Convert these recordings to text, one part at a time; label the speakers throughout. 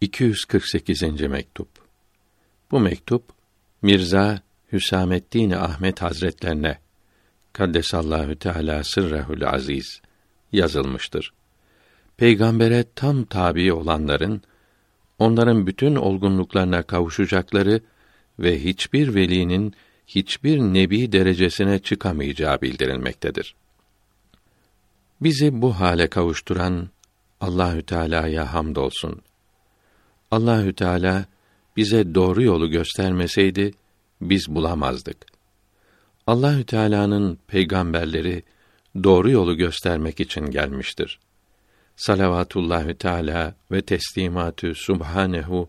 Speaker 1: 248. mektup. Bu mektup Mirza Hüsamettin Ahmet Hazretlerine Kaddesallahu Teala sırrehül aziz yazılmıştır. Peygambere tam tabi olanların onların bütün olgunluklarına kavuşacakları ve hiçbir velinin hiçbir nebi derecesine çıkamayacağı bildirilmektedir. Bizi bu hale kavuşturan Allahü Teala'ya hamdolsun. Allahü Teala bize doğru yolu göstermeseydi biz bulamazdık. Allahü Teala'nın peygamberleri doğru yolu göstermek için gelmiştir. Salavatullahü Teala ve teslimatü subhanehu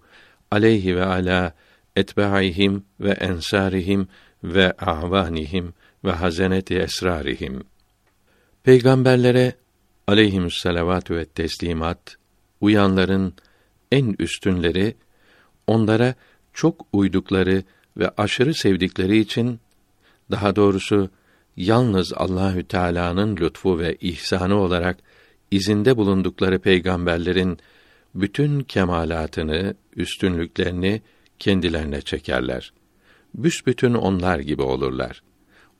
Speaker 1: aleyhi ve ala etbaihim ve ensarihim ve avanihim ve hazeneti esrarihim. Peygamberlere aleyhimüsselavatü ve teslimat uyanların en üstünleri onlara çok uydukları ve aşırı sevdikleri için daha doğrusu yalnız Allahü Teala'nın lütfu ve ihsanı olarak izinde bulundukları peygamberlerin bütün kemalatını, üstünlüklerini kendilerine çekerler. Büsbütün onlar gibi olurlar.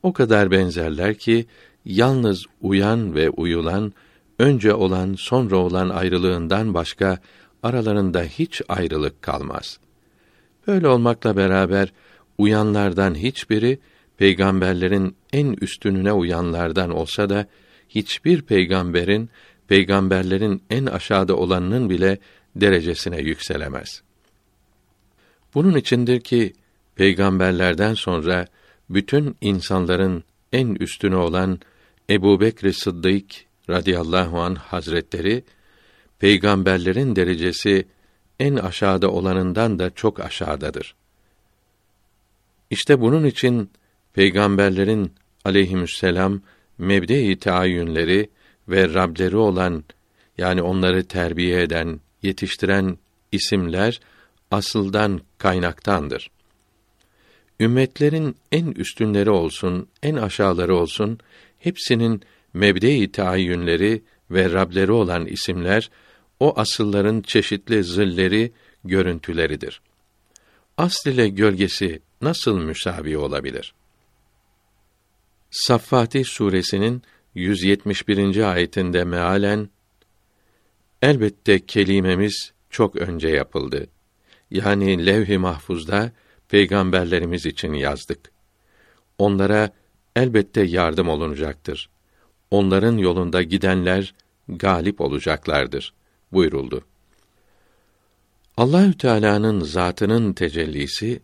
Speaker 1: O kadar benzerler ki yalnız uyan ve uyulan önce olan sonra olan ayrılığından başka aralarında hiç ayrılık kalmaz. Böyle olmakla beraber uyanlardan hiçbiri peygamberlerin en üstününe uyanlardan olsa da hiçbir peygamberin peygamberlerin en aşağıda olanının bile derecesine yükselemez. Bunun içindir ki peygamberlerden sonra bütün insanların en üstünü olan Ebu Bekr Sıddık radıyallahu an hazretleri peygamberlerin derecesi en aşağıda olanından da çok aşağıdadır. İşte bunun için peygamberlerin aleyhisselam mebde-i taayyünleri ve Rableri olan yani onları terbiye eden, yetiştiren isimler asıldan kaynaktandır. Ümmetlerin en üstünleri olsun, en aşağıları olsun, hepsinin mebde-i taayyünleri ve Rableri olan isimler o asılların çeşitli zilleri, görüntüleridir. Asl ile gölgesi nasıl müsavi olabilir? Saffati suresinin 171. ayetinde mealen Elbette kelimemiz çok önce yapıldı. Yani levh-i mahfuzda peygamberlerimiz için yazdık. Onlara elbette yardım olunacaktır. Onların yolunda gidenler galip olacaklardır buyuruldu. Allahü Teala'nın zatının tecellisi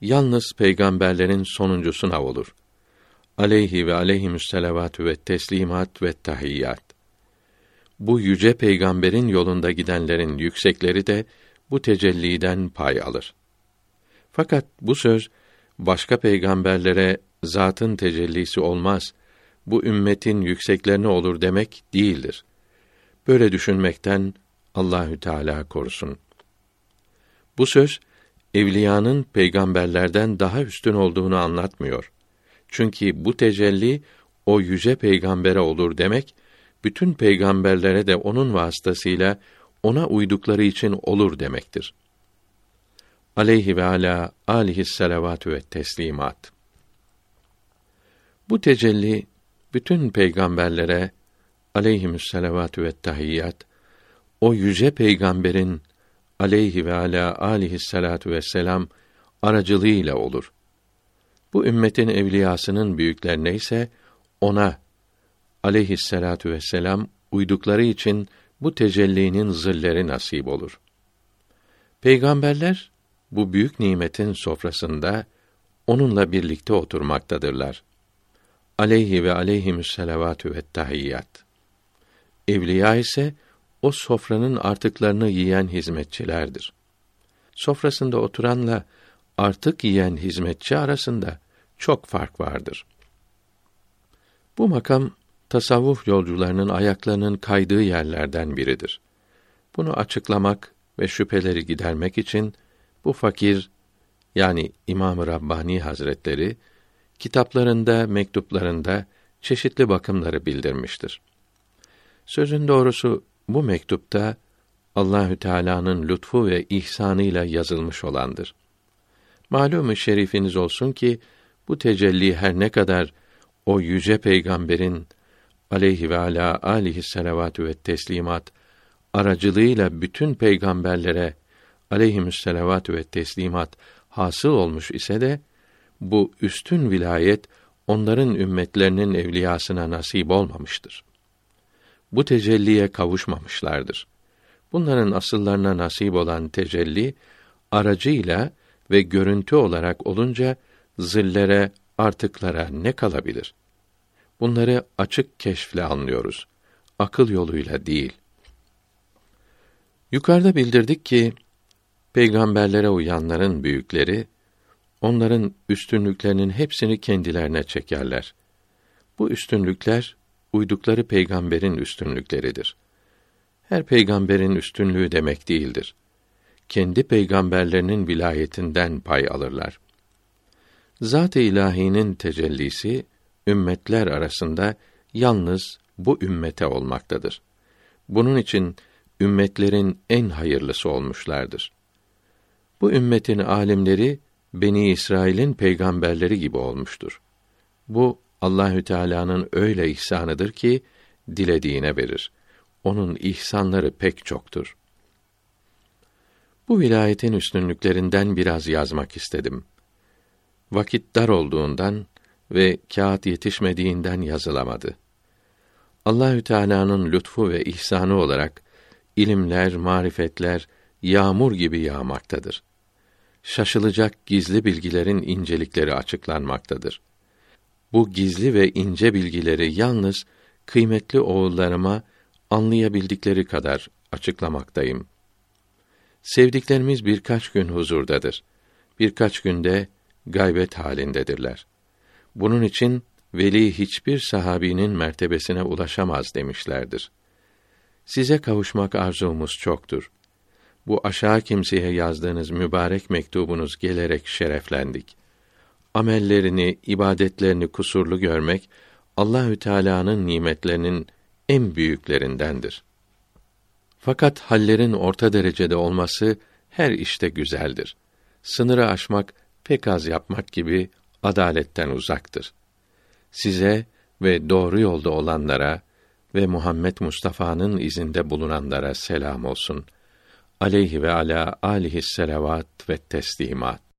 Speaker 1: yalnız peygamberlerin sonuncusuna olur. Aleyhi ve aleyhimüsselavatü ve teslimat ve tahiyyat. Bu yüce peygamberin yolunda gidenlerin yüksekleri de bu tecelliden pay alır. Fakat bu söz başka peygamberlere zatın tecellisi olmaz. Bu ümmetin yükseklerine olur demek değildir. Böyle düşünmekten Allahü Teala korusun. Bu söz evliyanın peygamberlerden daha üstün olduğunu anlatmıyor. Çünkü bu tecelli o yüce peygambere olur demek, bütün peygamberlere de onun vasıtasıyla ona uydukları için olur demektir. Aleyhi ve ala alihi selavatü ve teslimat. Bu tecelli bütün peygamberlere aleyhimüsselavatü ve tahiyyat o yüce peygamberin aleyhi ve ala alihi salatu selam aracılığıyla olur. Bu ümmetin evliyasının büyüklerine ise ona aleyhissalatu vesselam uydukları için bu tecellinin zilleri nasip olur. Peygamberler bu büyük nimetin sofrasında onunla birlikte oturmaktadırlar. Aleyhi ve aleyhimüsselavatü ve tahiyyat. Evliya ise o sofranın artıklarını yiyen hizmetçilerdir. Sofrasında oturanla artık yiyen hizmetçi arasında çok fark vardır. Bu makam tasavvuf yolcularının ayaklarının kaydığı yerlerden biridir. Bunu açıklamak ve şüpheleri gidermek için bu fakir yani İmam-ı Rabbani Hazretleri kitaplarında, mektuplarında çeşitli bakımları bildirmiştir. Sözün doğrusu bu mektupta Allahü Teala'nın lütfu ve ihsanıyla yazılmış olandır. Malum-u şerifiniz olsun ki bu tecelli her ne kadar o yüce peygamberin aleyhi ve ala alihi selavatü ve teslimat aracılığıyla bütün peygamberlere aleyhimüsselavatü ve teslimat hasıl olmuş ise de bu üstün vilayet onların ümmetlerinin evliyasına nasip olmamıştır. Bu tecelliye kavuşmamışlardır. Bunların asıllarına nasip olan tecelli aracıyla ve görüntü olarak olunca zillere, artıklara ne kalabilir? Bunları açık keşfle anlıyoruz. Akıl yoluyla değil. Yukarıda bildirdik ki peygamberlere uyanların büyükleri onların üstünlüklerinin hepsini kendilerine çekerler. Bu üstünlükler uydukları peygamberin üstünlükleridir. Her peygamberin üstünlüğü demek değildir. Kendi peygamberlerinin vilayetinden pay alırlar. Zat-ı ilahinin tecellisi ümmetler arasında yalnız bu ümmete olmaktadır. Bunun için ümmetlerin en hayırlısı olmuşlardır. Bu ümmetin alimleri Beni İsrail'in peygamberleri gibi olmuştur. Bu Allahü Teala'nın öyle ihsanıdır ki dilediğine verir. Onun ihsanları pek çoktur. Bu vilayetin üstünlüklerinden biraz yazmak istedim. Vakit dar olduğundan ve kağıt yetişmediğinden yazılamadı. Allahü Teala'nın lütfu ve ihsanı olarak ilimler, marifetler yağmur gibi yağmaktadır. Şaşılacak gizli bilgilerin incelikleri açıklanmaktadır. Bu gizli ve ince bilgileri yalnız kıymetli oğullarıma anlayabildikleri kadar açıklamaktayım. Sevdiklerimiz birkaç gün huzurdadır. Birkaç günde gaybet halindedirler. Bunun için veli hiçbir sahabinin mertebesine ulaşamaz demişlerdir. Size kavuşmak arzumuz çoktur. Bu aşağı kimseye yazdığınız mübarek mektubunuz gelerek şereflendik. Amellerini, ibadetlerini kusurlu görmek Allahü Teala'nın nimetlerinin en büyüklerindendir. Fakat hallerin orta derecede olması her işte güzeldir. Sınırı aşmak pek az yapmak gibi adaletten uzaktır. Size ve doğru yolda olanlara ve Muhammed Mustafa'nın izinde bulunanlara selam olsun. Aleyhi ve ala alihi selavat ve teslimat.